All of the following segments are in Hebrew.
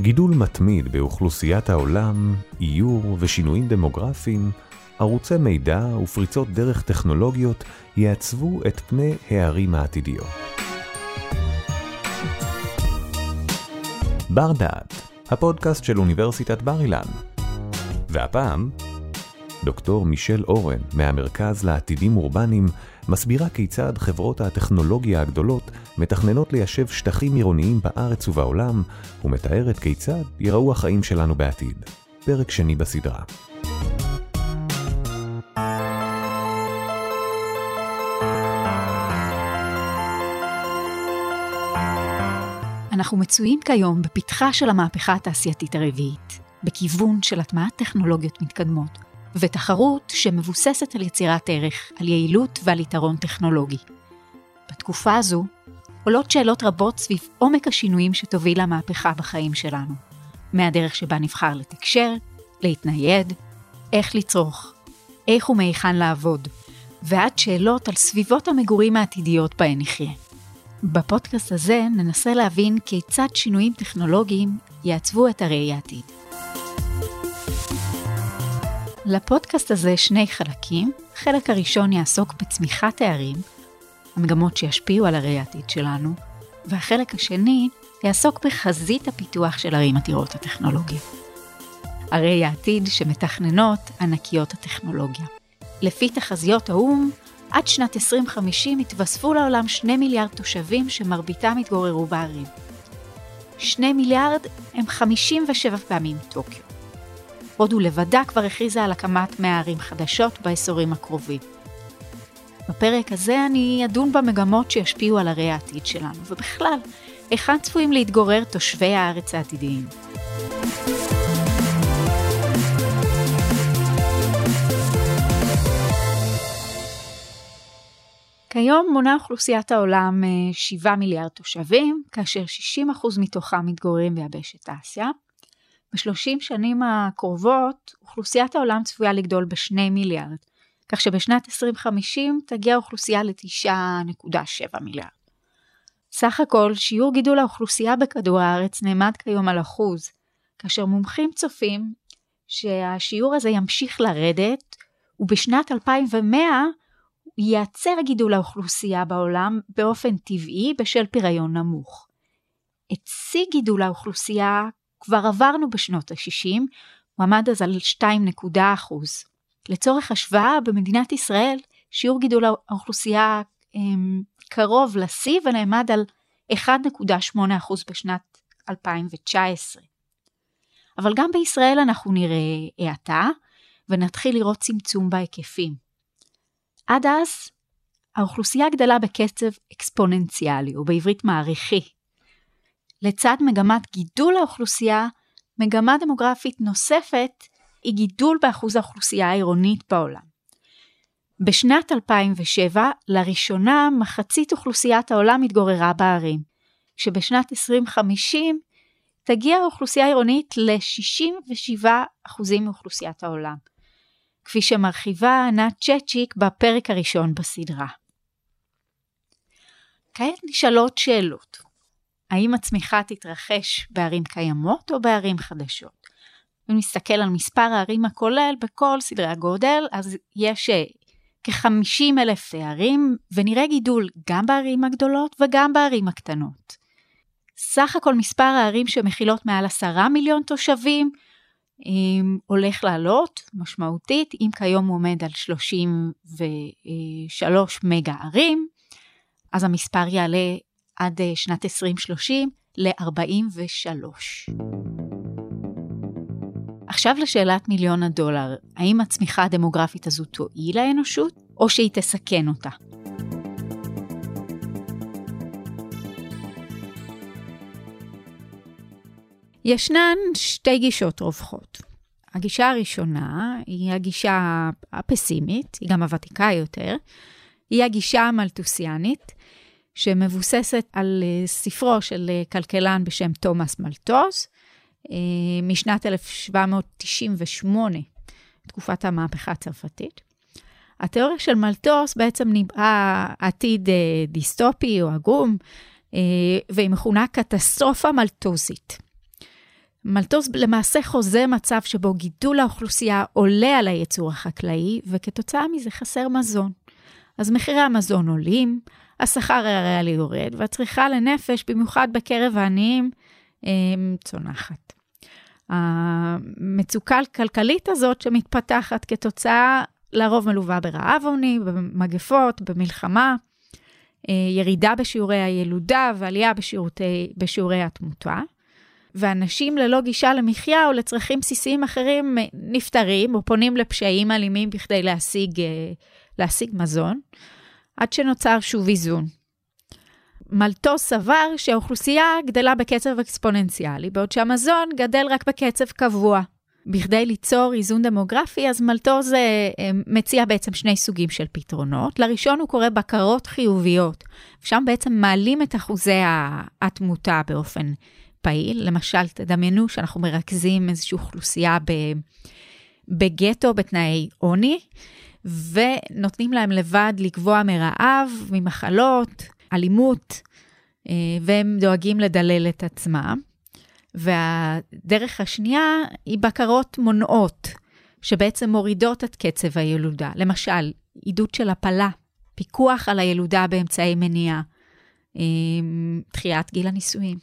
גידול מתמיד באוכלוסיית העולם, איור ושינויים דמוגרפיים, ערוצי מידע ופריצות דרך טכנולוגיות יעצבו את פני הערים העתידיות. בר דעת, הפודקאסט של אוניברסיטת בר אילן. והפעם, דוקטור מישל אורן מהמרכז לעתידים אורבניים מסבירה כיצד חברות הטכנולוגיה הגדולות מתכננות ליישב שטחים עירוניים בארץ ובעולם, ומתארת כיצד ייראו החיים שלנו בעתיד. פרק שני בסדרה. אנחנו מצויים כיום בפתחה של המהפכה התעשייתית הרביעית, בכיוון של הטמעת טכנולוגיות מתקדמות, ותחרות שמבוססת על יצירת ערך, על יעילות ועל יתרון טכנולוגי. בתקופה הזו עולות שאלות רבות סביב עומק השינויים שתוביל המהפכה בחיים שלנו, מהדרך שבה נבחר לתקשר, להתנייד, איך לצרוך, איך ומהיכן לעבוד, ועד שאלות על סביבות המגורים העתידיות בהן נחיה. בפודקאסט הזה ננסה להבין כיצד שינויים טכנולוגיים יעצבו את הראי העתיד. לפודקאסט הזה שני חלקים. החלק הראשון יעסוק בצמיחת הערים, המגמות שישפיעו על הראי העתיד שלנו, והחלק השני יעסוק בחזית הפיתוח של ערים עתירות הטכנולוגיה. ערי העתיד שמתכננות ענקיות הטכנולוגיה. לפי תחזיות האו"ם, עד שנת 2050 יתווספו לעולם 2 מיליארד תושבים שמרביתם יתגוררו בערים. 2 מיליארד הם 57 פעמים טוקיו. הודו לבדה כבר הכריזה על הקמת 100 ערים חדשות בעשורים הקרובים. בפרק הזה אני אדון במגמות שישפיעו על ערי העתיד שלנו, ובכלל, היכן צפויים להתגורר תושבי הארץ העתידיים. כיום מונה אוכלוסיית העולם 7 מיליארד תושבים, כאשר 60% מתוכם מתגוררים ביבשת אסיה. ב-30 שנים הקרובות אוכלוסיית העולם צפויה לגדול ב-2 מיליארד, כך שבשנת 2050 תגיע האוכלוסייה ל-9.7 מיליארד. סך הכל שיעור גידול האוכלוסייה בכדור הארץ נעמד כיום על אחוז, כאשר מומחים צופים שהשיעור הזה ימשיך לרדת, ובשנת 2100 ייעצר גידול האוכלוסייה בעולם באופן טבעי בשל פריון נמוך. את שיא גידול האוכלוסייה כבר עברנו בשנות ה-60, הוא עמד אז על 2.1 לצורך השוואה, במדינת ישראל שיעור גידול האוכלוסייה הם, קרוב לשיא ונעמד על 1.8% בשנת 2019. אבל גם בישראל אנחנו נראה האטה ונתחיל לראות צמצום בהיקפים. עד אז האוכלוסייה גדלה בקצב אקספוננציאלי, או בעברית מעריכי. לצד מגמת גידול האוכלוסייה, מגמה דמוגרפית נוספת היא גידול באחוז האוכלוסייה העירונית בעולם. בשנת 2007, לראשונה מחצית אוכלוסיית העולם התגוררה בערים, שבשנת 2050 תגיע האוכלוסייה העירונית ל-67% מאוכלוסיית העולם, כפי שמרחיבה ענת צ'צ'יק בפרק הראשון בסדרה. כעת נשאלות שאלות. האם הצמיחה תתרחש בערים קיימות או בערים חדשות? אם נסתכל על מספר הערים הכולל בכל סדרי הגודל, אז יש אה, כ-50 אלף ערים, ונראה גידול גם בערים הגדולות וגם בערים הקטנות. סך הכל מספר הערים שמכילות מעל 10 מיליון תושבים הולך לעלות משמעותית, אם כיום הוא עומד על 33 מגה ערים, אז המספר יעלה עד אה, שנת 2030 ל-43. עכשיו לשאלת מיליון הדולר, האם הצמיחה הדמוגרפית הזו תועיל לאנושות, או שהיא תסכן אותה? ישנן שתי גישות רווחות. הגישה הראשונה היא הגישה הפסימית, היא גם הוותיקה יותר, היא הגישה המלטוסיאנית, שמבוססת על אה, ספרו של אה, כלכלן בשם תומאס מלטוס, אה, משנת 1798, תקופת המהפכה הצרפתית. התיאוריה של מלטוס בעצם ניבאה עתיד דיסטופי או עגום, והיא מכונה קטסטרופה מלטוזית. מלטוס למעשה חוזה מצב שבו גידול האוכלוסייה עולה על הייצור החקלאי, וכתוצאה מזה חסר מזון. אז מחירי המזון עולים, השכר הריאלי יורד, והצריכה לנפש, במיוחד בקרב העניים, צונחת. המצוקה הכלכלית הזאת שמתפתחת כתוצאה, לרוב מלווה ברעב עוני, במגפות, במלחמה, אה, ירידה בשיעורי הילודה ועלייה בשיעורי, בשיעורי התמותה. ואנשים ללא גישה למחיה או לצרכים בסיסיים אחרים נפטרים או פונים לפשעים אלימים בכדי להשיג, אה, להשיג מזון, עד שנוצר שוב איזון. מלטוס סבר שהאוכלוסייה גדלה בקצב אקספוננציאלי, בעוד שהמזון גדל רק בקצב קבוע. בכדי ליצור איזון דמוגרפי, אז מלטוז אה, אה, מציע בעצם שני סוגים של פתרונות. לראשון הוא קורא בקרות חיוביות, שם בעצם מעלים את אחוזי התמותה באופן פעיל. למשל, תדמיינו שאנחנו מרכזים איזושהי אוכלוסייה בגטו בתנאי עוני, ונותנים להם לבד לקבוע מרעב, ממחלות, אלימות, אה, והם דואגים לדלל את עצמם. והדרך השנייה היא בקרות מונעות, שבעצם מורידות את קצב הילודה. למשל, עידוד של הפלה, פיקוח על הילודה באמצעי מניעה, אה, דחיית גיל הנישואים,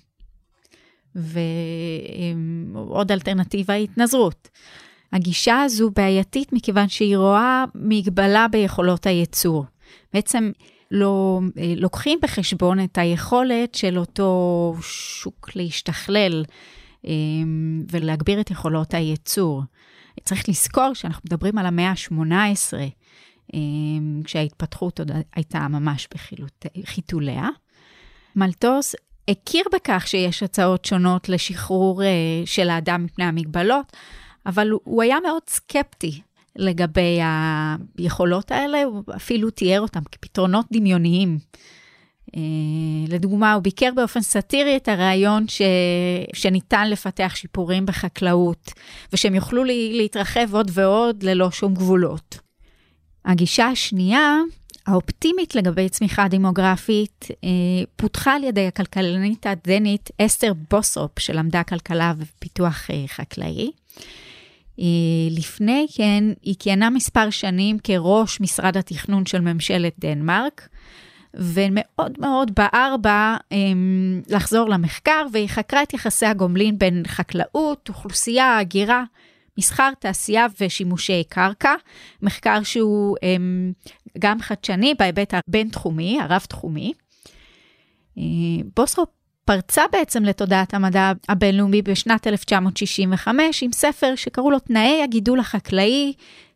ועוד אלטרנטיבה היא התנזרות. הגישה הזו בעייתית מכיוון שהיא רואה מגבלה ביכולות הייצור. בעצם לא אה, לוקחים בחשבון את היכולת של אותו שוק להשתכלל אה, ולהגביר את יכולות הייצור. צריך לזכור שאנחנו מדברים על המאה ה-18, אה, כשההתפתחות עוד הייתה ממש בחיתוליה. מלטוס הכיר בכך שיש הצעות שונות לשחרור של האדם מפני המגבלות, אבל הוא היה מאוד סקפטי לגבי היכולות האלה, הוא אפילו תיאר אותם כפתרונות דמיוניים. אה, לדוגמה, הוא ביקר באופן סאטירי את הרעיון ש... שניתן לפתח שיפורים בחקלאות, ושהם יוכלו להתרחב עוד ועוד ללא שום גבולות. הגישה השנייה, האופטימית לגבי צמיחה דמוגרפית, אה, פותחה על ידי הכלכלנית הדנית אסתר בוסרופ, שלמדה כלכלה ופיתוח אה, חקלאי. אה, לפני כן, היא כיהנה מספר שנים כראש משרד התכנון של ממשלת דנמרק, ומאוד מאוד בער בה אמ, לחזור למחקר, והיא חקרה את יחסי הגומלין בין חקלאות, אוכלוסייה, הגירה, מסחר, תעשייה ושימושי קרקע. מחקר שהוא אמ, גם חדשני בהיבט הבין-תחומי, הרב-תחומי. אה, בוסרופ פרצה בעצם לתודעת המדע הבינלאומי בשנת 1965 עם ספר שקראו לו תנאי הגידול החקלאי,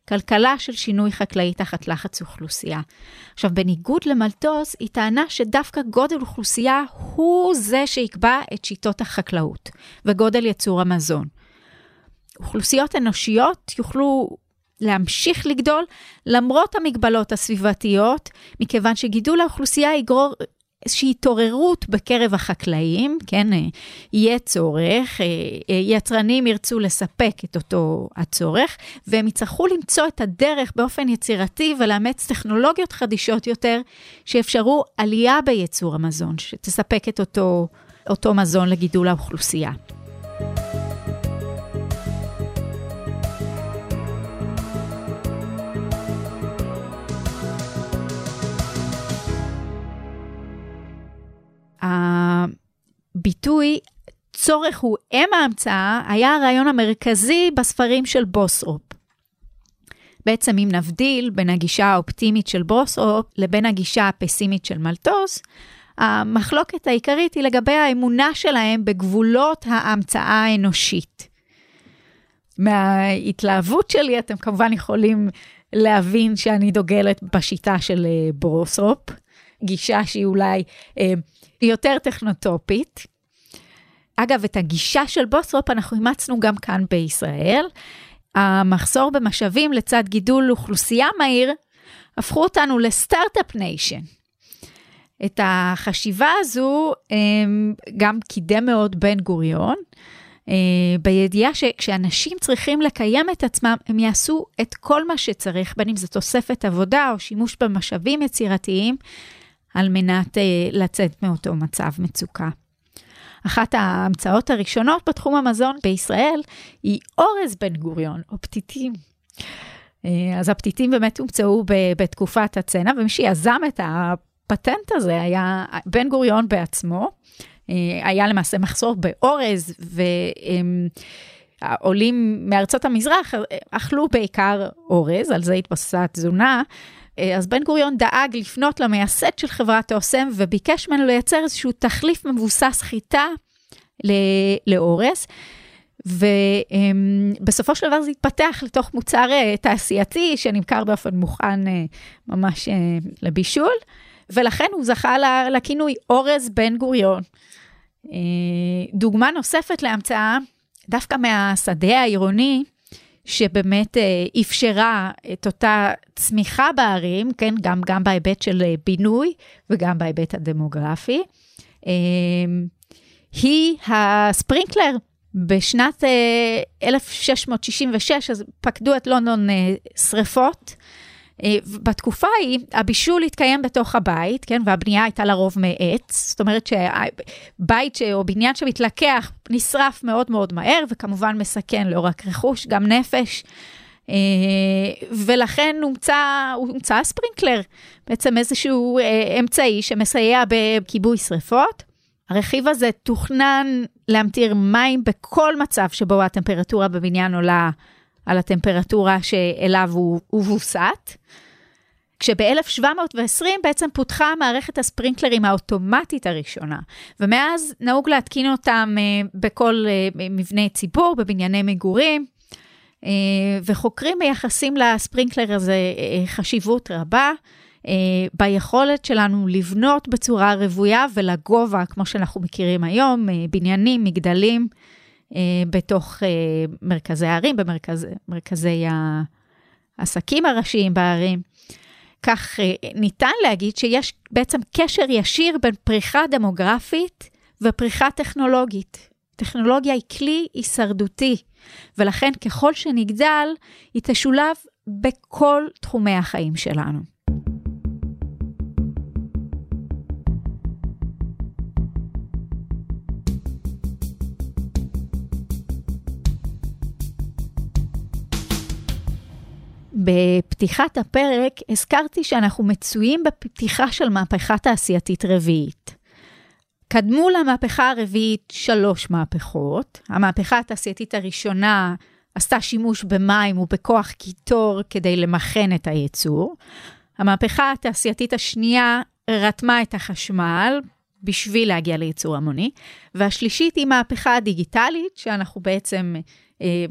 כלכלה של שינוי חקלאי תחת לחץ אוכלוסייה. עכשיו, בניגוד למלטוס, היא טענה שדווקא גודל אוכלוסייה הוא זה שיקבע את שיטות החקלאות וגודל ייצור המזון. אוכלוסיות אנושיות יוכלו להמשיך לגדול למרות המגבלות הסביבתיות, מכיוון שגידול האוכלוסייה יגרור איזושהי התעוררות בקרב החקלאים, כן, אה, יהיה צורך, אה, אה, יצרנים ירצו לספק את אותו הצורך, והם יצטרכו למצוא את הדרך באופן יצירתי ולאמץ טכנולוגיות חדישות יותר, שיאפשרו עלייה בייצור המזון, שתספק את אותו, אותו מזון לגידול האוכלוסייה. הביטוי צורך הוא אם ההמצאה היה הרעיון המרכזי בספרים של בוסרופ. בעצם אם נבדיל בין הגישה האופטימית של בוסרופ לבין הגישה הפסימית של מלטוס, המחלוקת העיקרית היא לגבי האמונה שלהם בגבולות ההמצאה האנושית. מההתלהבות שלי אתם כמובן יכולים להבין שאני דוגלת בשיטה של אה, בוסרופ, גישה שהיא אולי אה, יותר טכנוטופית. אגב, את הגישה של בוסרופ אנחנו אימצנו גם כאן בישראל. המחסור במשאבים לצד גידול אוכלוסייה מהיר, הפכו אותנו לסטארט-אפ ניישן. את החשיבה הזו אמ, גם קידם מאוד בן גוריון, אה, בידיעה שכשאנשים צריכים לקיים את עצמם, הם יעשו את כל מה שצריך, בין אם זה תוספת עבודה או שימוש במשאבים יצירתיים, על מנת uh, לצאת מאותו מצב מצוקה. אחת ההמצאות הראשונות בתחום המזון בישראל היא אורז בן גוריון, או פתיתים. אה, אז הפתיתים באמת הומצאו בתקופת הצנע, ומי שיזם את הפטנט הזה היה בן גוריון בעצמו. אה, היה למעשה מחסור באורז, והעולים מארצות המזרח אכלו בעיקר אורז, על זה התבססה התזונה. אה, אז בן גוריון דאג לפנות למייסד של חברת אוסם וביקש ממנו לייצר איזשהו תחליף מבוסס חיטה לאורז. ובסופו של דבר זה התפתח לתוך מוצר אה, תעשייתי שנמכר באופן מוכן אה, ממש לבישול, ולכן הוא זכה לכינוי אורז בן גוריון. דוגמה נוספת להמצאה, דווקא מהשדה העירוני, שבאמת אה, אפשרה את אותה צמיחה בערים, כן, גם, גם בהיבט של אה, בינוי וגם בהיבט הדמוגרפי, אה, היא הספרינקלר. בשנת 1666, אז פקדו את לונדון שריפות, אה, בתקופה ההיא, הבישול התקיים בתוך הבית, כן, והבנייה הייתה לרוב מעץ, זאת אומרת שבית ש... או בניין שמתלקח נשרף מאוד מאוד מהר, וכמובן מסכן לא רק רכוש, גם נפש. אה, ולכן הומצא, הומצא הספרינקלר, בעצם איזשהו אה, אמצעי שמסייע בכיבוי שריפות. הרכיב הזה תוכנן להמטיר מים בכל מצב שבו הטמפרטורה בבניין עולה על הטמפרטורה שאליו הוא, ווסת. כשב-1720 בעצם פותחה מערכת הספרינקלרים האוטומטית הראשונה, ומאז נהוג להתקין אותם uh, בכל uh, מבני ציבור, בבנייני מגורים, uh, וחוקרים מייחסים לספרינקלר הזה חשיבות רבה. ביכולת שלנו לבנות בצורה רוויה ולגובה, כמו שאנחנו מכירים היום, בניינים, מגדלים, אה, בתוך אה, מרכזי הערים, במרכזי העסקים הראשיים בערים. כך אה, ניתן להגיד שיש בעצם קשר ישיר בין פריחה דמוגרפית ופריחה טכנולוגית. טכנולוגיה היא כלי הישרדותי, ולכן ככל שנגדל, היא תשולב בכל תחומי החיים שלנו. בפתיחת הפרק הזכרתי שאנחנו מצויים בפתיחה של מהפכה תעשייתית רביעית. קדמו למהפכה הרביעית שלוש מהפכות. המהפכה התעשייתית הראשונה עשתה שימוש במים ובכוח קיטור כדי למכן את הייצור. המהפכה התעשייתית השנייה רתמה את החשמל בשביל להגיע לייצור המוני. והשלישית היא מהפכה הדיגיטלית, שאנחנו בעצם אה,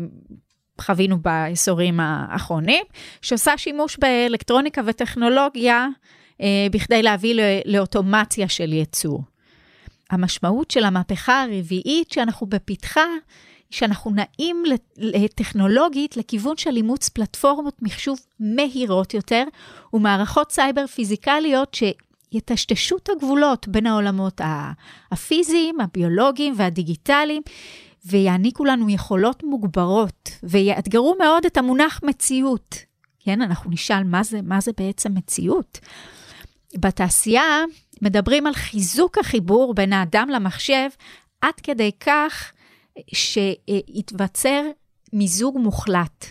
חווינו בעשורים האחרונים, שעושה שימוש באלקטרוניקה וטכנולוגיה אה, בכדי להביא לאוטומציה של ייצור. המשמעות של המהפכה הרביעית שאנחנו בפתחה, שאנחנו נעים טכנולוגית לכיוון של אימוץ פלטפורמות מחשוב מהירות יותר ומערכות סייבר פיזיקליות שיטשטשו את הגבולות בין העולמות הפיזיים, הביולוגיים והדיגיטליים, ויעניקו לנו יכולות מוגברות, ויאתגרו מאוד את המונח מציאות. כן, אנחנו נשאל מה זה, מה זה בעצם מציאות. בתעשייה מדברים על חיזוק החיבור בין האדם למחשב, עד כדי כך שיתווצר מיזוג מוחלט.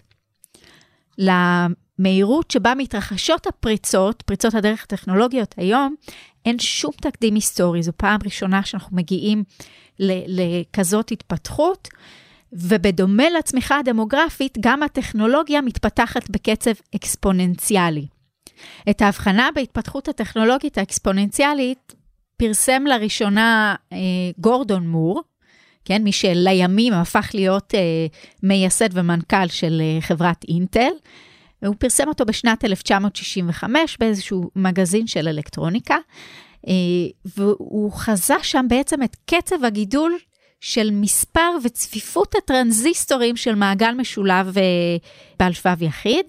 למהירות שבה מתרחשות הפריצות, פריצות הדרך הטכנולוגיות היום, אין שום תקדים היסטורי. זו פעם ראשונה שאנחנו מגיעים לכזאת התפתחות. ובדומה לצמיחה הדמוגרפית, גם הטכנולוגיה מתפתחת בקצב אקספוננציאלי. את ההבחנה בהתפתחות הטכנולוגית האקספוננציאלית פרסם לראשונה אה, גורדון מור, כן, מי שלימים הפך להיות אה, מייסד ומנכ"ל של אה, חברת אינטל, והוא פרסם אותו בשנת 1965 באיזשהו מגזין של אלקטרוניקה, והוא חזה שם בעצם את קצב הגידול של מספר וצפיפות הטרנזיסטורים של מעגל משולב אה, בעל שבב יחיד.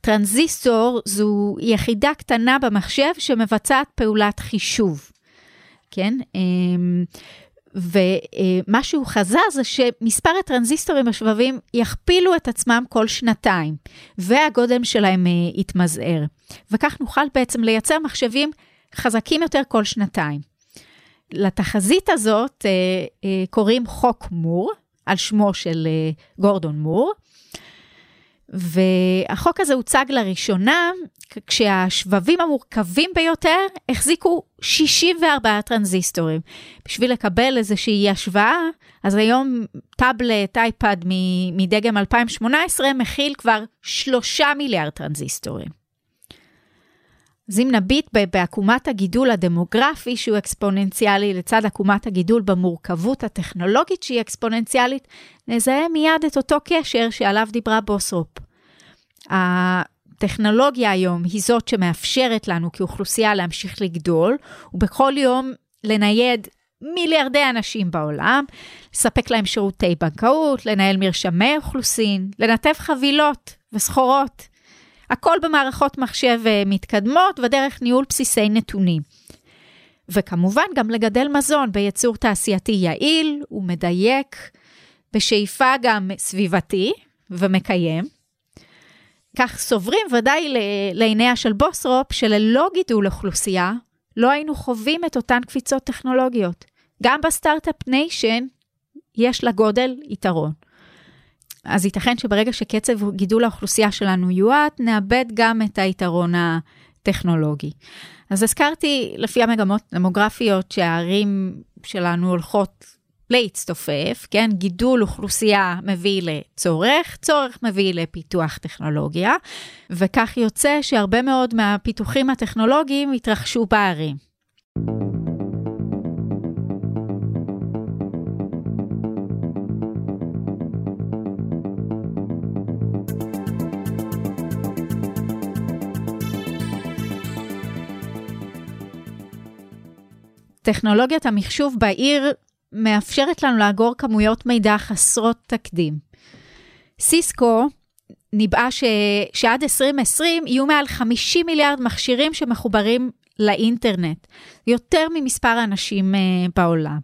טרנזיסטור זו יחידה קטנה במחשב שמבצעת פעולת חישוב, כן? אמ, ומה שהוא חזה זה שמספר הטרנזיסטורים השבבים יכפילו את עצמם כל שנתיים, והגודל שלהם אה, יתמזער. וכך נוכל בעצם לייצר מחשבים חזקים יותר כל שנתיים. לתחזית הזאת אה, אה, קוראים חוק מור, על שמו של אה, גורדון מור. והחוק הזה הוצג לראשונה כשהשבבים המורכבים ביותר החזיקו 64 טרנזיסטורים. בשביל לקבל איזושהי השוואה, אז היום טאבלט, אייפד מדגם 2018 מכיל כבר 3 מיליארד טרנזיסטורים. אז אם נביט בעקומת הגידול הדמוגרפי שהוא אקספוננציאלי לצד עקומת הגידול במורכבות הטכנולוגית שהיא אקספוננציאלית, נזהה מיד את אותו קשר שעליו דיברה בוסרופ. הטכנולוגיה היום היא זאת שמאפשרת לנו כאוכלוסייה להמשיך לגדול, ובכל יום לנייד מיליארדי אנשים בעולם, לספק להם שירותי בנקאות, לנהל מרשמי אוכלוסין, לנתב חבילות וסחורות. הכל במערכות מחשב אה, מתקדמות ודרך ניהול בסיסי נתונים. וכמובן גם לגדל מזון בייצור תעשייתי יעיל ומדויק, בשאיפה גם סביבתי ומקיים. כך סוברים ודאי לעיניה של בוסרופ שללא גידול אוכלוסייה לא היינו חווים את אותן קפיצות טכנולוגיות. גם ב Start-Up Nation יש לגודל יתרון. אז ייתכן שברגע שקצב גידול האוכלוסייה שלנו יועט, נאבד גם את היתרון הטכנולוגי. אז הזכרתי לפי המגמות דמוגרפיות שהערים שלנו הולכות להצטופף, כן? גידול אוכלוסייה מביא לצורך, צורך מביא לפיתוח טכנולוגיה, וכך יוצא שהרבה מאוד מהפיתוחים הטכנולוגיים התרחשו בערים. טכנולוגיית המחשוב בעיר מאפשרת לנו לאגור כמויות מידע חסרות תקדים. סיסקו ניבאה ש... שעד 2020 יהיו מעל 50 מיליארד מכשירים שמחוברים לאינטרנט, יותר ממספר האנשים uh, בעולם.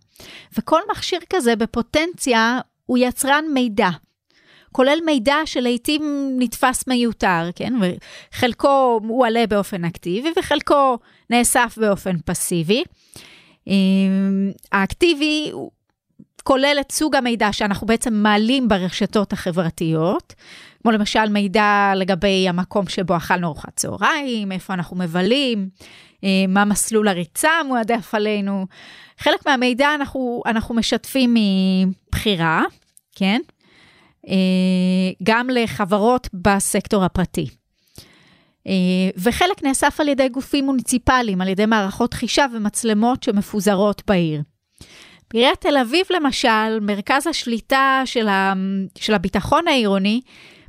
וכל מכשיר כזה בפוטנציה הוא יצרן מידע, כולל מידע שלעיתים נתפס מיותר, כן? וחלקו מועלה באופן אקטיבי וחלקו נאסף באופן פסיבי. האקטיבי כולל את סוג המידע שאנחנו בעצם מעלים ברשתות החברתיות, כמו למשל מידע לגבי המקום שבו אכלנו ארוחת צהריים, איפה אנחנו מבלים, אה, מה מסלול הריצה מועדף עלינו. חלק מהמידע אנחנו, אנחנו משתפים מבחירה, כן? אה, גם לחברות בסקטור הפרטי. אה, וחלק נאסף על ידי גופים מוניציפליים, על ידי מערכות חישה ומצלמות שמפוזרות בעיר. בעיריית תל אביב למשל, מרכז השליטה של, ה, של הביטחון העירוני,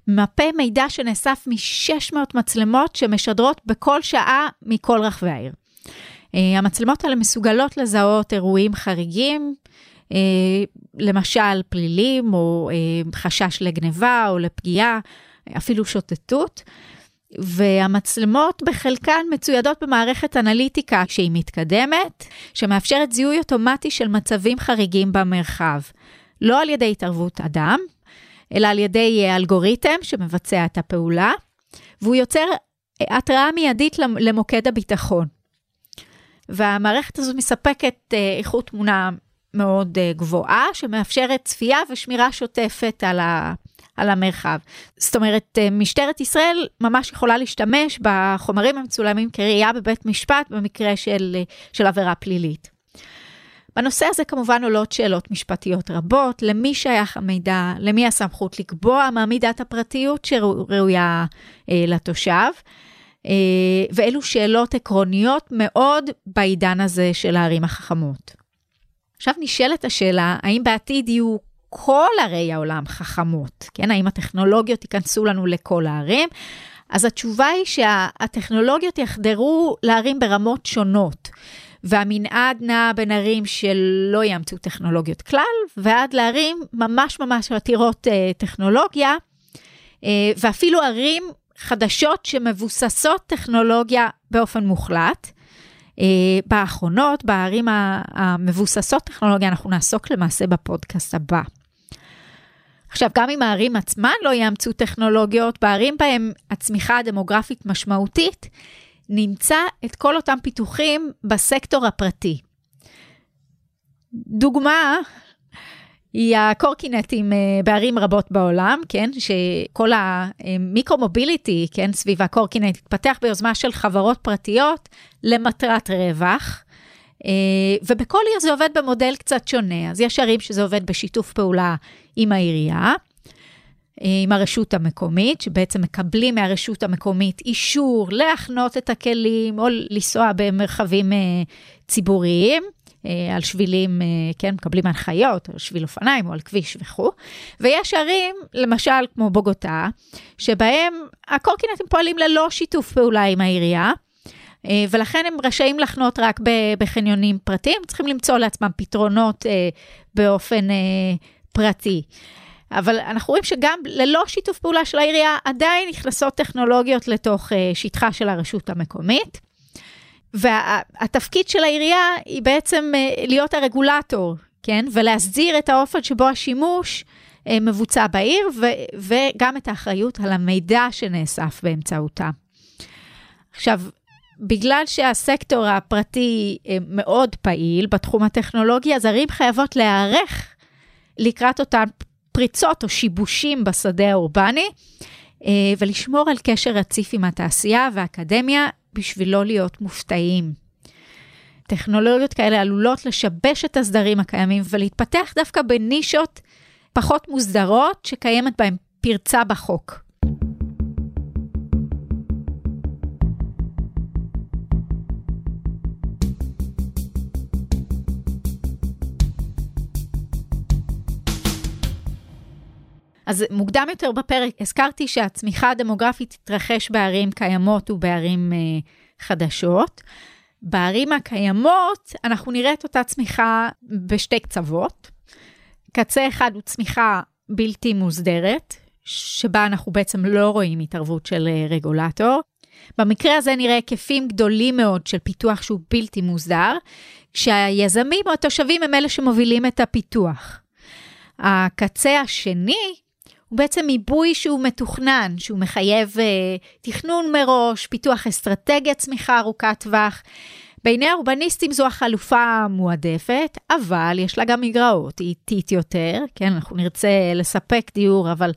מפה מידע שנאסף מ-600 מצלמות שמשדרות בכל שעה מכל רחבי העיר. Uh, המצלמות האלה מסוגלות לזהות אירועים חריגים, uh, למשל פלילים או חשש לגניבה או לפגיעה, אפילו שוטטות. והמצלמות בחלקן מצוידות במערכת אנליטיקה שהיא מתקדמת, שמאפשרת זיהוי אוטומטי של מצבים חריגים במרחב. לא על ידי התערבות אדם, אלא על ידי אה, אלגוריתם שמבצע את הפעולה, והוא יוצר אה, התראה מיידית למוקד הביטחון. והמערכת הזו מספקת אה, איכות תמונה מאוד גבוהה, שמאפשרת צפייה ושמירה שוטפת על, ה, על המרחב. זאת אומרת, אה, משטרת ישראל ממש יכולה להשתמש בחומרים המצולמים כראייה בבית משפט במקרה של, אה, של עבירה פלילית. בנושא הזה כמובן עולות שאלות משפטיות רבות, למי שייך המידע, למי הסמכות לקבוע מה מידת הפרטיות שראויה אה, לתושב, אה, ואלו שאלות עקרוניות מאוד בעידן הזה של הערים החכמות. עכשיו נשאלת השאלה, האם בעתיד יהיו כל ערי העולם חכמות, כן? האם הטכנולוגיות ייכנסו לנו לכל הערים? אז התשובה היא שהטכנולוגיות יחדרו לערים ברמות שונות. והמנעד נע בין ערים שלא יאמצו טכנולוגיות כלל, ועד לערים ממש ממש עתירות אה, טכנולוגיה, אה, ואפילו ערים חדשות שמבוססות טכנולוגיה באופן מוחלט. אה, באחרונות, בערים המבוססות טכנולוגיה, אנחנו נעסוק למעשה בפודקאסט הבא. עכשיו, גם אם הערים עצמן לא יאמצו טכנולוגיות, בערים בהם הצמיחה הדמוגרפית משמעותית, נמצא את כל אותם פיתוחים בסקטור הפרטי. דוגמה היא הקורקינטים אה, בערים רבות בעולם, כן, שכל המיקרו-מוביליטי, כן, סביב הקורקינט התפתח ביוזמה של חברות פרטיות למטרת רווח. אה, ובכל עיר זה עובד במודל קצת שונה, אז יש ערים שזה עובד בשיתוף פעולה עם העירייה, אה, עם הרשות המקומית, שבעצם מקבלים מהרשות המקומית אישור להחנות את הכלים או לנסוע במרחבים ציבוריים. אה, על שבילים, אה, כן, מקבלים הנחיות, על שביל אופניים או על כביש וכו'. ויש ערים, למשל כמו בוגוטה, שבהם הקורקינטים פועלים ללא שיתוף פעולה עם העירייה. אה, ולכן הם רשאים לחנות רק בחניונים פרטיים, צריכים למצוא לעצמם פתרונות באופן פרטי. אבל אנחנו רואים שגם ללא שיתוף פעולה של העירייה, עדיין נכנסות טכנולוגיות לתוך שטחה של הרשות המקומית. והתפקיד של העירייה היא בעצם אה, להיות הרגולטור, כן? ולהסדיר את האופן שבו השימוש אה, מבוצע בעיר, ו- וגם את האחריות על המידע שנאסף באמצעותה. עכשיו, בגלל שהסקטור הפרטי אה, מאוד פעיל בתחום הטכנולוגי, אז ערים חייבות להיערך לקראת אותן פריצות או שיבושים בשדה האורבני, ולשמור על קשר רציף עם התעשייה והאקדמיה בשביל לא להיות מופתעים. טכנולוגיות כאלה עלולות לשבש את הסדרים הקיימים ולהתפתח דווקא בנישות פחות מוסדרות שקיימת בהן פרצה בחוק. אז מוקדם יותר בפרק הזכרתי שהצמיחה הדמוגרפית תתרחש בערים קיימות ובערים אה, חדשות. בערים הקיימות אנחנו נראה את אותה צמיחה בשתי קצוות. קצה אחד הוא צמיחה בלתי מוסדרת, שבה אנחנו בעצם לא רואים התערבות של אה, רגולטור. במקרה הזה נראה היקפים גדולים מאוד של פיתוח שהוא בלתי מוסדר, כשהיזמים או התושבים הם אלה שמובילים את הפיתוח. הקצה השני הוא בעצם מיבוי שהוא מתוכנן, שהוא מחייב uh, תכנון מראש, פיתוח אסטרטגיה צמיחה ארוכת טווח. בעיני האורבניסטים זו החלופה המועדפת, אבל יש לה גם מגרעות, היא איטית יותר, כן, אנחנו נרצה לספק דיור, אבל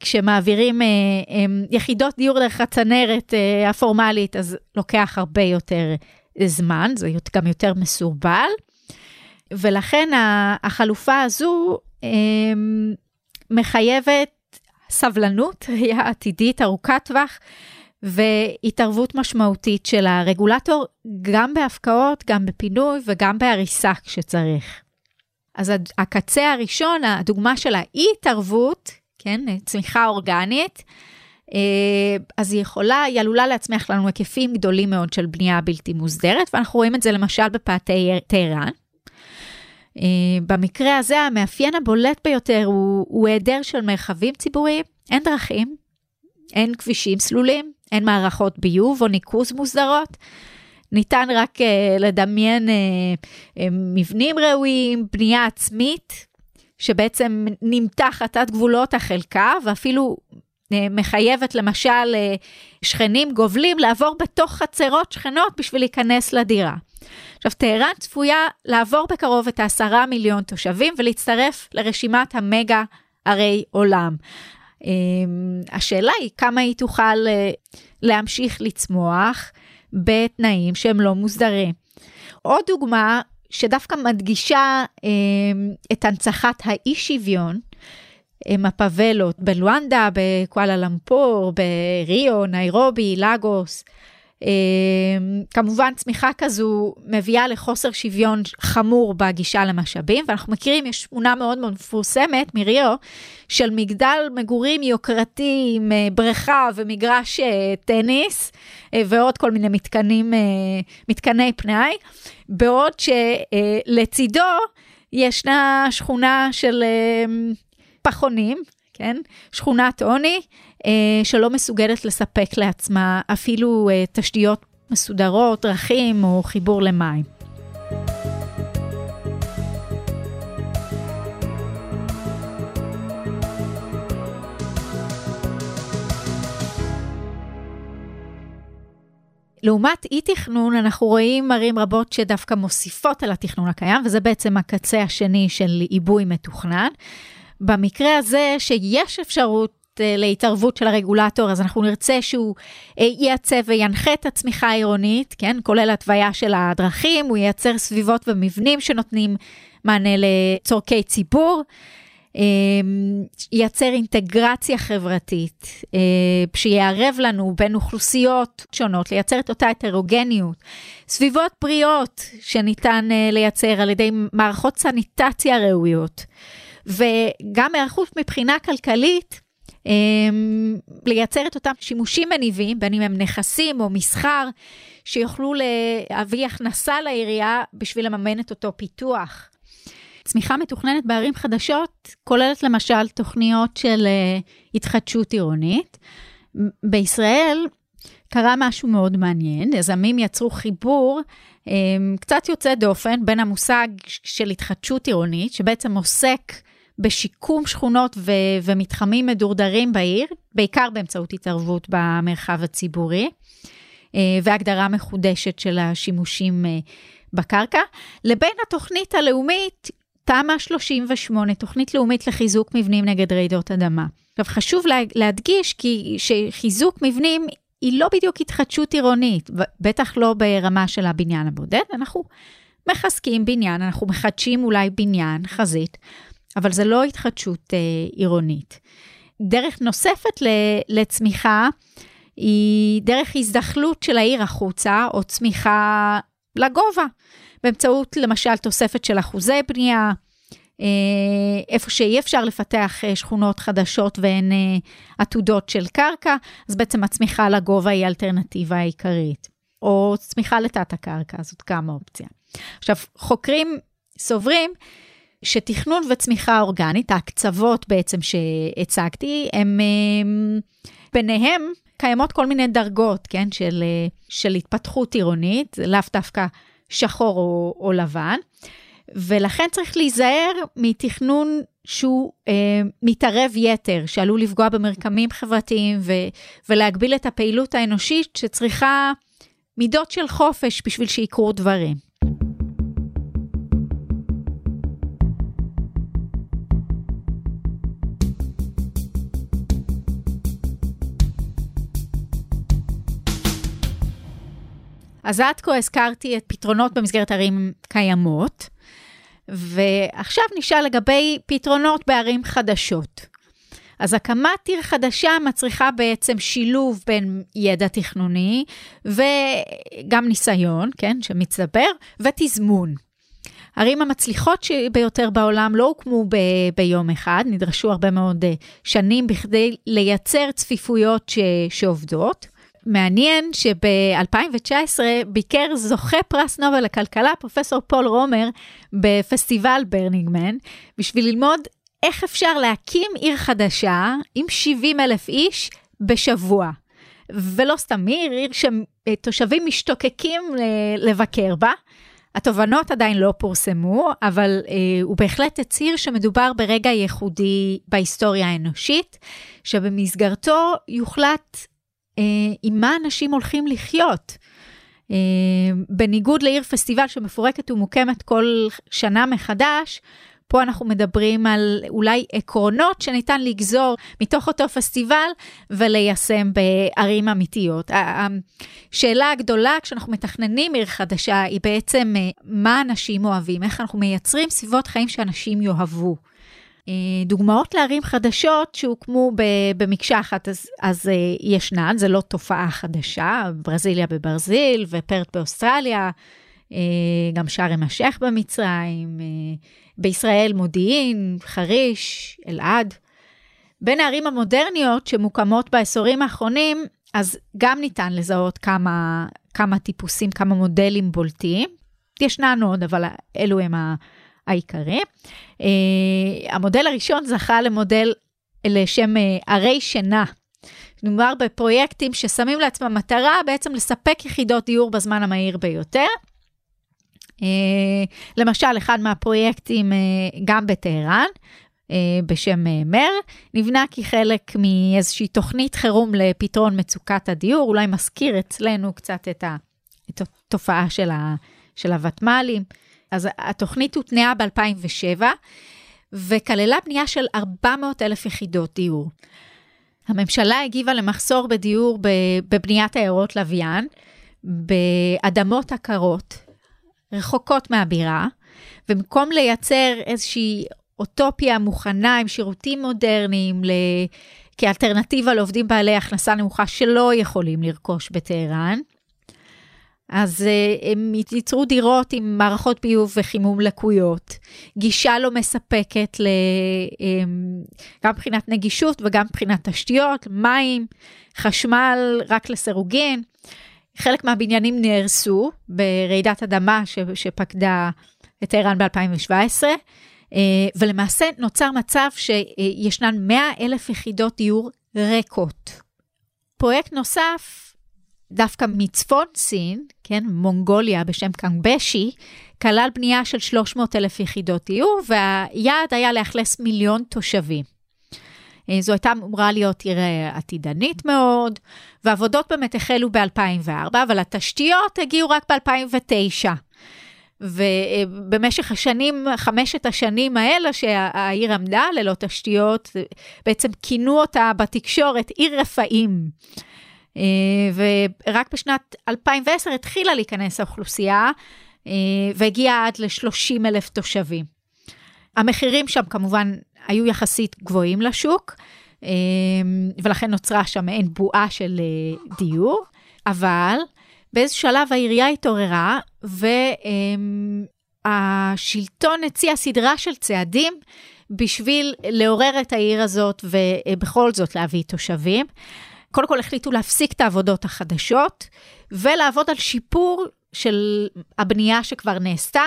כשמעבירים uh, um, יחידות דיור דרך הצנרת uh, הפורמלית, אז לוקח הרבה יותר זמן, זה גם יותר מסורבל, ולכן החלופה הזו um, מחייבת סבלנות, ראייה עתידית ארוכת טווח והתערבות משמעותית של הרגולטור, גם בהפקעות, גם בפינוי וגם בהריסה כשצריך. אז הקצה הראשון, הדוגמה של האי-התערבות, כן, צמיחה אורגנית, אה, אז היא יכולה, היא עלולה להצמיח לנו היקפים גדולים מאוד של בנייה בלתי מוסדרת, ואנחנו רואים את זה למשל בפאתי טהרן. אה, במקרה הזה המאפיין הבולט ביותר הוא, הוא היעדר של מרחבים ציבוריים, אין דרכים, אין כבישים סלולים, אין מערכות ביוב או ניקוז מוסדרות. ניתן רק uh, לדמיין uh, uh, מבנים ראויים, בנייה עצמית, שבעצם נמתחת עד גבולות החלקה, ואפילו uh, מחייבת למשל uh, שכנים גובלים לעבור בתוך חצרות שכנות בשביל להיכנס לדירה. עכשיו, טהרן צפויה לעבור בקרוב את העשרה מיליון תושבים ולהצטרף לרשימת המגה ערי עולם. אמ, השאלה היא כמה היא תוכל אה, להמשיך לצמוח בתנאים שהם לא מוסדרים. עוד דוגמה שדווקא מדגישה אמ, את הנצחת האי שוויון, הם הפאבלות בלואנדה, בקואלה למפור, בריו, ניירובי, לגוס. אמ, כמובן צמיחה כזו מביאה לחוסר שוויון חמור בגישה למשאבים, ואנחנו מכירים, יש תמונה מאוד מאוד מפורסמת מריו, של מגדל מגורים יוקרתי עם אה, בריכה ומגרש אה, טניס, אה, ועוד כל מיני מתקנים, מתקני פנאי, בעוד שלצידו ישנה שכונה של פחונים, כן? שכונת עוני, שלא מסוגלת לספק לעצמה אפילו אה, תשתיות מסודרות, דרכים או חיבור למים. לעומת אי תכנון, אנחנו רואים ערים רבות שדווקא מוסיפות על התכנון הקיים, וזה בעצם הקצה השני של עיבוי מתוכנן. במקרה הזה, שיש אפשרות אה, להתערבות של הרגולטור, אז אנחנו נרצה שהוא אה, ייצב וינחה את הצמיחה העירונית, כן, כולל התוויה של הדרכים, הוא ייצר סביבות ומבנים שנותנים מענה לצורכי ציבור. אמ, ייצר אינטגרציה חברתית, אה, שיערב לנו בין אוכלוסיות שונות, לייצר את אותה הטרוגניות, סביבות בריאות שניתן אה, לייצר על ידי מערכות סניטציה ראויות, וגם היערכות מבחינה כלכלית. אמ, לייצר את אותם שימושים מניבים, בין אם הם נכסים או מסחר, שיוכלו להביא הכנסה לעירייה בשביל לממן את אותו פיתוח. צמיחה מתוכננת בערים חדשות כוללת למשל תוכניות של uh, התחדשות עירונית. בישראל קרה משהו מאוד מעניין, יזמים יצרו חיבור um, קצת יוצא דופן בין המושג של התחדשות עירונית, שבעצם עוסק בשיקום שכונות ו- ומתחמים מדורדרים בעיר, בעיקר באמצעות התערבות במרחב הציבורי, uh, והגדרה מחודשת של השימושים uh, בקרקע, לבין התוכנית הלאומית תמ"א 38, תוכנית לאומית לחיזוק מבנים נגד רעידות אדמה. עכשיו, חשוב להדגיש כי שחיזוק מבנים היא לא בדיוק התחדשות עירונית, בטח לא ברמה של הבניין הבודד, אנחנו מחזקים בניין, אנחנו מחדשים אולי בניין, חזית, אבל זה לא התחדשות אה, עירונית. דרך נוספת לצמיחה היא דרך הזדחלות של העיר החוצה, או צמיחה לגובה. באמצעות למשל תוספת של אחוזי בנייה, אה, איפה שאי אפשר לפתח אה, שכונות חדשות אה, עתודות של קרקע, אז בעצם הצמיחה לגובה היא האלטרנטיבה העיקרית. או צמיחה לתת הקרקע, זאת גם אופציה. עכשיו, חוקרים סוברים שתכנון וצמיחה אורגנית, ההקצוות בעצם שהצגתי, הם ביניהם קיימות כל מיני דרגות, כן, של, של התפתחות עירונית, לאו דווקא שחור או, או לבן, ולכן צריך להיזהר מתכנון שהוא אה, מתערב יתר, שעלול לפגוע במרקמים חברתיים ו, ולהגביל את הפעילות האנושית שצריכה מידות של חופש בשביל שיקרו דברים. אז עד כה הזכרתי את פתרונות במסגרת ערים קיימות, ועכשיו נשאל לגבי פתרונות בערים חדשות. אז הקמת עיר חדשה מצריכה בעצם שילוב בין ידע תכנוני וגם ניסיון, כן, שמצטבר, ותזמון. הערים המצליחות ביותר בעולם לא הוקמו ב- ביום אחד, נדרשו הרבה מאוד אה, שנים בכדי לייצר צפיפויות ש- שעובדות. מעניין שב-2019 ביקר זוכה פרס נובל לכלכלה, פרופסור פול רומר, בפסטיבל Burning Man, בשביל ללמוד איך אפשר להקים עיר חדשה עם 70 אלף איש בשבוע. ולא סתם עיר, עיר שתושבים משתוקקים לבקר בה. התובנות עדיין לא פורסמו, אבל אה, הוא בהחלט הצהיר שמדובר ברגע ייחודי בהיסטוריה האנושית, שבמסגרתו יוחלט אה, עם מה אנשים הולכים לחיות. אה, בניגוד לעיר פסטיבל שמפורקת ומוקמת כל שנה מחדש, פה אנחנו מדברים על אולי עקרונות שניתן לגזור מתוך אותו פסטיבל וליישם בערים אמיתיות. השאלה הגדולה כשאנחנו מתכננים עיר חדשה היא בעצם אה, מה אנשים אוהבים, איך אנחנו מייצרים סביבות חיים שאנשים יאהבו. אה, דוגמאות לערים חדשות שהוקמו במקשה אחת, אז, אז אה, ישנן, זה לא תופעה חדשה, ברזיליה בברזיל ופרט באוסטרליה, אה, גם שארם א-שייח במצרים, בישראל מודיעין, חריש, אלעד. בין הערים המודרניות שמוקמות בעשורים האחרונים, אז גם ניתן לזהות כמה, כמה טיפוסים, כמה מודלים בולטים. ישנן עוד, אבל אלו הם העיקרי. Uh, המודל הראשון זכה למודל לשם uh, ערי שינה. מדובר בפרויקטים ששמים לעצמם מטרה בעצם לספק יחידות דיור בזמן המהיר ביותר. Uh, למשל, אחד מהפרויקטים גם בטהרן, בשם מר, נבנה כחלק מאיזושהי תוכנית חירום לפתרון מצוקת הדיור, אולי מזכיר אצלנו קצת את, ה, התופעה של, ה, הוותמ"לים. אז התוכנית הותנעה ב-2007, וכללה בנייה של 400 אלף יחידות דיור. הממשלה הגיבה למחסור בדיור בבניית עיירות לוויין, באדמות עקרות, רחוקות מהבירה, ובמקום לייצר איזושהי אוטופיה מוכנה עם שירותים מודרניים ל... כאלטרנטיבה לעובדים בעלי הכנסה נמוכה שלא יכולים לרכוש בטהרן, אז uh, הם ייצרו דירות עם מערכות ביוב וחימום לקויות, גישה לא מספקת ל, um, גם מבחינת נגישות וגם מבחינת תשתיות, מים, חשמל רק לסירוגין. חלק מהבניינים נהרסו ברעידת אדמה ש, שפקדה את טהרן ב-2017, uh, ולמעשה נוצר מצב שישנן 100 אלף יחידות דיור ריקות. פרויקט נוסף דווקא מצפון סין, כן, מונגוליה בשם קנגבשי, כלל בנייה של 300 אלף יחידות דיור, והיעד היה לאכלס מיליון תושבים. אה, זו הייתה אמורה להיות עיר אה, עתידנית מאוד, ועבודות באמת החלו ב-2004, אבל התשתיות הגיעו רק ב-2009. ובמשך השנים, חמשת השנים האלה שהעיר עמדה ללא תשתיות, בעצם כינו אותה בתקשורת עיר רפאים. אה, ורק בשנת 2010 התחילה להיכנס האוכלוסייה, אה, והגיעה עד ל-30 אלף תושבים. המחירים שם כמובן היו יחסית גבוהים לשוק, אה, ולכן נוצרה שם מעין בועה של דיור, אבל באיזה שלב העירייה התעוררה, והשלטון הציע סדרה של צעדים בשביל לעורר את העיר הזאת ובכל זאת להביא תושבים. קודם כל החליטו להפסיק את העבודות החדשות ולעבוד על שיפור של הבנייה שכבר נעשתה.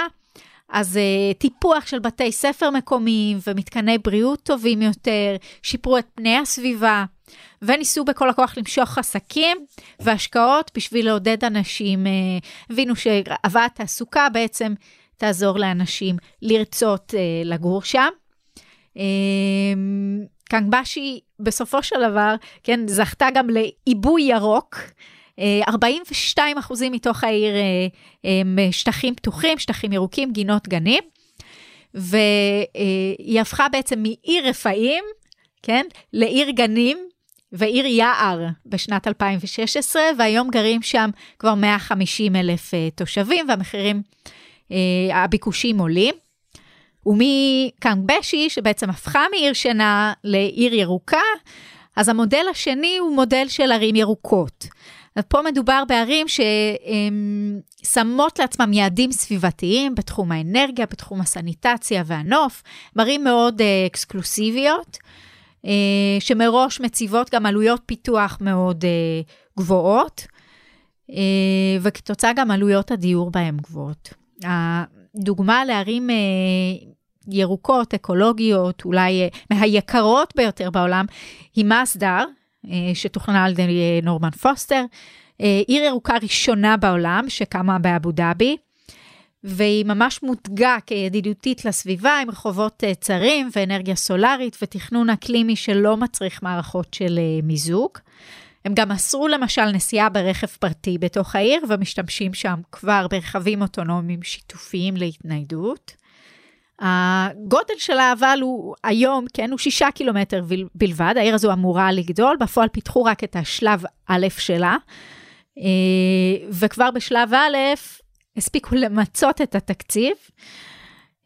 אז uh, טיפוח של בתי ספר מקומיים ומתקני בריאות טובים יותר, שיפרו את פני הסביבה, וניסו בכל הכוח למשוך עסקים והשקעות בשביל לעודד אנשים. Uh, הבינו שהבאת תעסוקה בעצם תעזור לאנשים לרצות uh, לגור שם. קנגבשי בסופו של דבר, כן, זכתה גם לעיבוי ירוק. 42 אה, אחוזים מתוך העיר אה, הם שטחים פתוחים, שטחים ירוקים, גינות גנים. והיא הפכה בעצם מעיר רפאים, כן, לעיר גנים ועיר יער בשנת 2016, והיום גרים שם כבר 150 אלף אה, תושבים, והמחירים, הביקושים עולים. ומקמבשי, שבעצם הפכה מעיר שינה לעיר ירוקה, אז המודל השני הוא מודל של ערים ירוקות. פה מדובר בערים ששמות לעצמם יעדים סביבתיים בתחום האנרגיה, בתחום הסניטציה והנוף, ערים מאוד אה, אקסקלוסיביות, אה, שמראש מציבות גם עלויות פיתוח מאוד אה, גבוהות, וכתוצאה גם עלויות הדיור בהן גבוהות. דוגמה לערים ירוקות, אקולוגיות, אולי אה, מהיקרות ביותר בעולם, היא מסדר, אה, שתוכננה על ידי אה, נורמן פוסטר, עיר ירוקה ראשונה בעולם שקמה באבו דאבי, והיא ממש מותגה כידידותית לסביבה עם רחובות צרים ואנרגיה סולארית ותכנון אקלימי שלא מצריך מערכות של מיזוג. הם גם אסרו למשל נסיעה ברכב פרטי בתוך העיר ומשתמשים שם כבר ברכבים אוטונומיים שיתופיים להתניידות. הגודל של האבל הוא היום, כן, הוא שישה קילומטר בלבד, העיר הזו אמורה לגדול, בפועל פיתחו רק את השלב א' שלה, אה, וכבר בשלב א' הספיקו למצות את התקציב,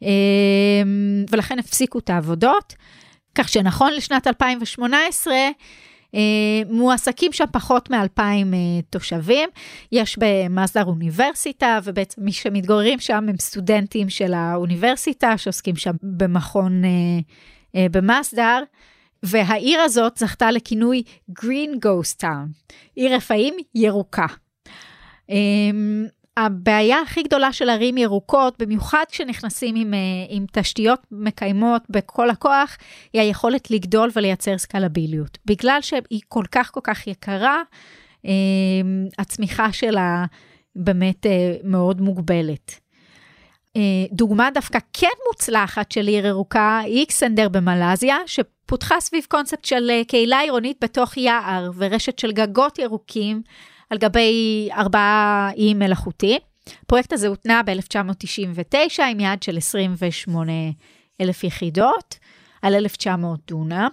אה, ולכן הפסיקו את העבודות, כך שנכון לשנת 2018, אה, מועסקים שם פחות מ-2,000 אה, תושבים. יש במסדר אוניברסיטה, ובעצם מי שמתגוררים שם הם סטודנטים של האוניברסיטה, שעוסקים שם במכון אה, במסדר. והעיר הזאת זכתה לכינוי Green Ghost Town, עיר רפאים ירוקה. הבעיה הכי גדולה של ערים ירוקות, במיוחד כשנכנסים עם, אה, עם תשתיות מקיימות בכל הכוח, היא היכולת לגדול ולייצר סקלביליות. בגלל שהיא כל כך כל כך יקרה, אה, הצמיחה שלה באמת אה, מאוד מוגבלת. דוגמה דווקא כן מוצלחת של עיר ירוקה איקסנדר במלזיה, שפותחה סביב קונספט של קהילה עירונית בתוך יער ורשת של גגות ירוקים על גבי ארבעה איים מלאכותיים. הפרויקט הזה הותנע ב-1999 עם יעד של 28 אלף יחידות על 1,900 דונם,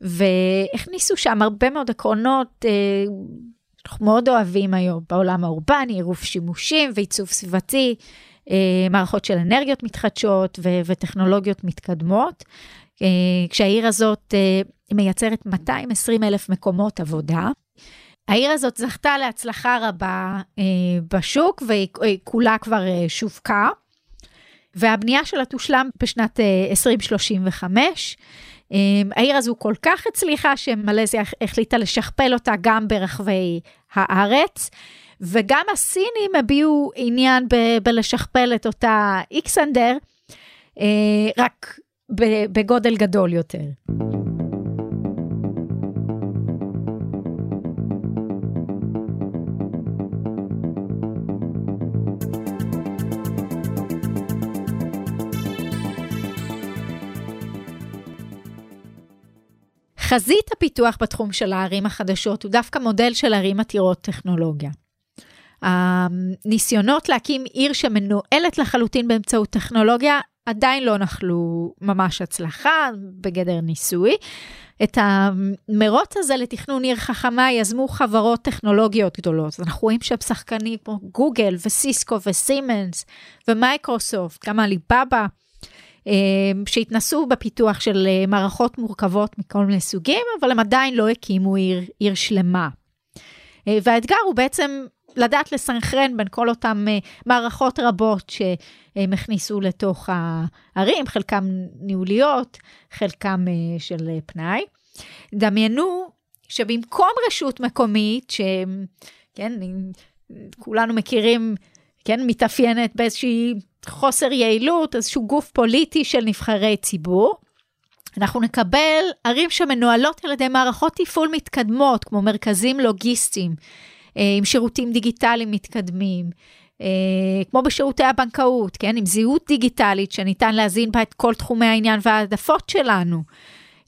והכניסו שם הרבה מאוד עקרונות אה, שאנחנו מאוד אוהבים היום בעולם האורבני, עירוב שימושים ועיצוב סביבתי, אה, מערכות של אנרגיות מתחדשות ו- וטכנולוגיות מתקדמות. אה, כשהעיר הזאת מייצרת 220 אלף מקומות עבודה. העיר הזאת זכתה להצלחה רבה אה, בשוק והיא כולה כבר אה, שווקה, והבנייה שלה תושלם בשנת אה, 2035. אה, העיר הזו כל כך הצליחה שמלזיה החליטה לשכפל אותה גם ברחבי הארץ, וגם הסינים הביעו עניין ב- בלשכפל את אותה איקסנדר, אה, רק בגודל גדול יותר. חזית הפיתוח בתחום של הערים החדשות הוא דווקא מודל של ערים עתירות טכנולוגיה. הניסיונות להקים עיר שמנוהלת לחלוטין באמצעות טכנולוגיה עדיין לא נחלו ממש הצלחה בגדר ניסוי. את המרוץ הזה לתכנון עיר חכמה יזמו חברות טכנולוגיות גדולות. אנחנו רואים שם שחקנים כמו גוגל וסיסקו וסימנס ומייקרוסופט, גם עליבאבא. אמ, שהתנסו בפיתוח של אה, מערכות מורכבות מכל מיני סוגים, אבל הם עדיין לא הקימו עיר, עיר שלמה. אה, והאתגר הוא בעצם לדעת לסנכרן בין כל אותן אה, מערכות רבות שהם הכניסו לתוך הערים, חלקם ניהוליות, חלקם של פנאי. דמיינו שבמקום רשות מקומית, שכן, כולנו מכירים, כן, מתאפיינת באיזושהי חוסר יעילות, איזשהו גוף פוליטי של נבחרי ציבור. אנחנו נקבל ערים שמנוהלות על ידי מערכות תפעול מתקדמות, כמו מרכזים לוגיסטיים, אה, עם שירותים דיגיטליים מתקדמים, אה, כמו בשירותי הבנקאות, כן, עם זהות דיגיטלית שניתן להזין בה את כל תחומי העניין וההעדפות שלנו,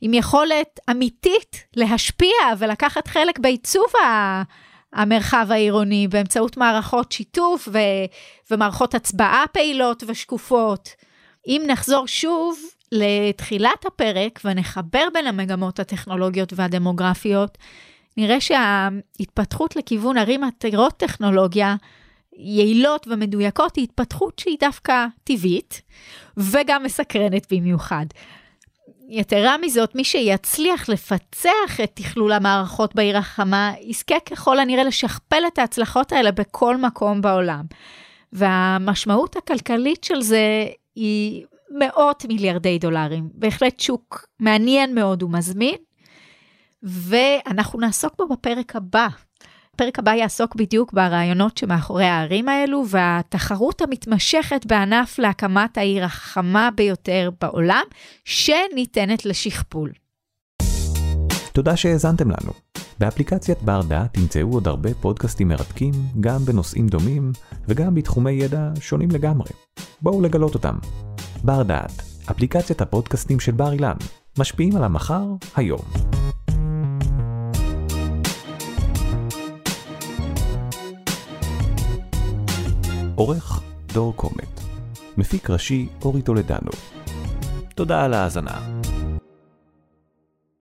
עם יכולת אמיתית להשפיע ולקחת חלק בעיצוב המרחב העירוני באמצעות מערכות שיתוף ו- ומערכות הצבעה פעילות ושקופות. אם נחזור שוב לתחילת הפרק ונחבר בין המגמות הטכנולוגיות והדמוגרפיות, נראה שההתפתחות לכיוון ערים עתירות טכנולוגיה יעילות ומדויקות היא התפתחות שהיא דווקא טבעית וגם מסקרנת במיוחד. יתרה מזאת, מי שיצליח לפצח את תכלול המערכות בעיר החמה, יזכה ככל הנראה לשכפל את ההצלחות האלה בכל מקום בעולם. והמשמעות הכלכלית של זה היא מאות מיליארדי דולרים. בהחלט שוק מעניין מאוד ומזמין, ואנחנו נעסוק בו בפרק הבא. הפרק הבא יעסוק בדיוק ברעיונות שמאחורי הערים האלו והתחרות המתמשכת בענף להקמת העיר החכמה ביותר בעולם, שניתנת לשכפול. תודה שהאזנתם לנו. באפליקציית בר דעת תמצאו עוד הרבה פודקאסטים מרתקים, גם בנושאים דומים וגם בתחומי ידע שונים לגמרי. בואו לגלות אותם. בר דעת, אפליקציית הפודקאסטים של בר אילן, משפיעים על המחר, היום. עורך דור קומט, מפיק ראשי אורי טולדנו. תודה על ההאזנה.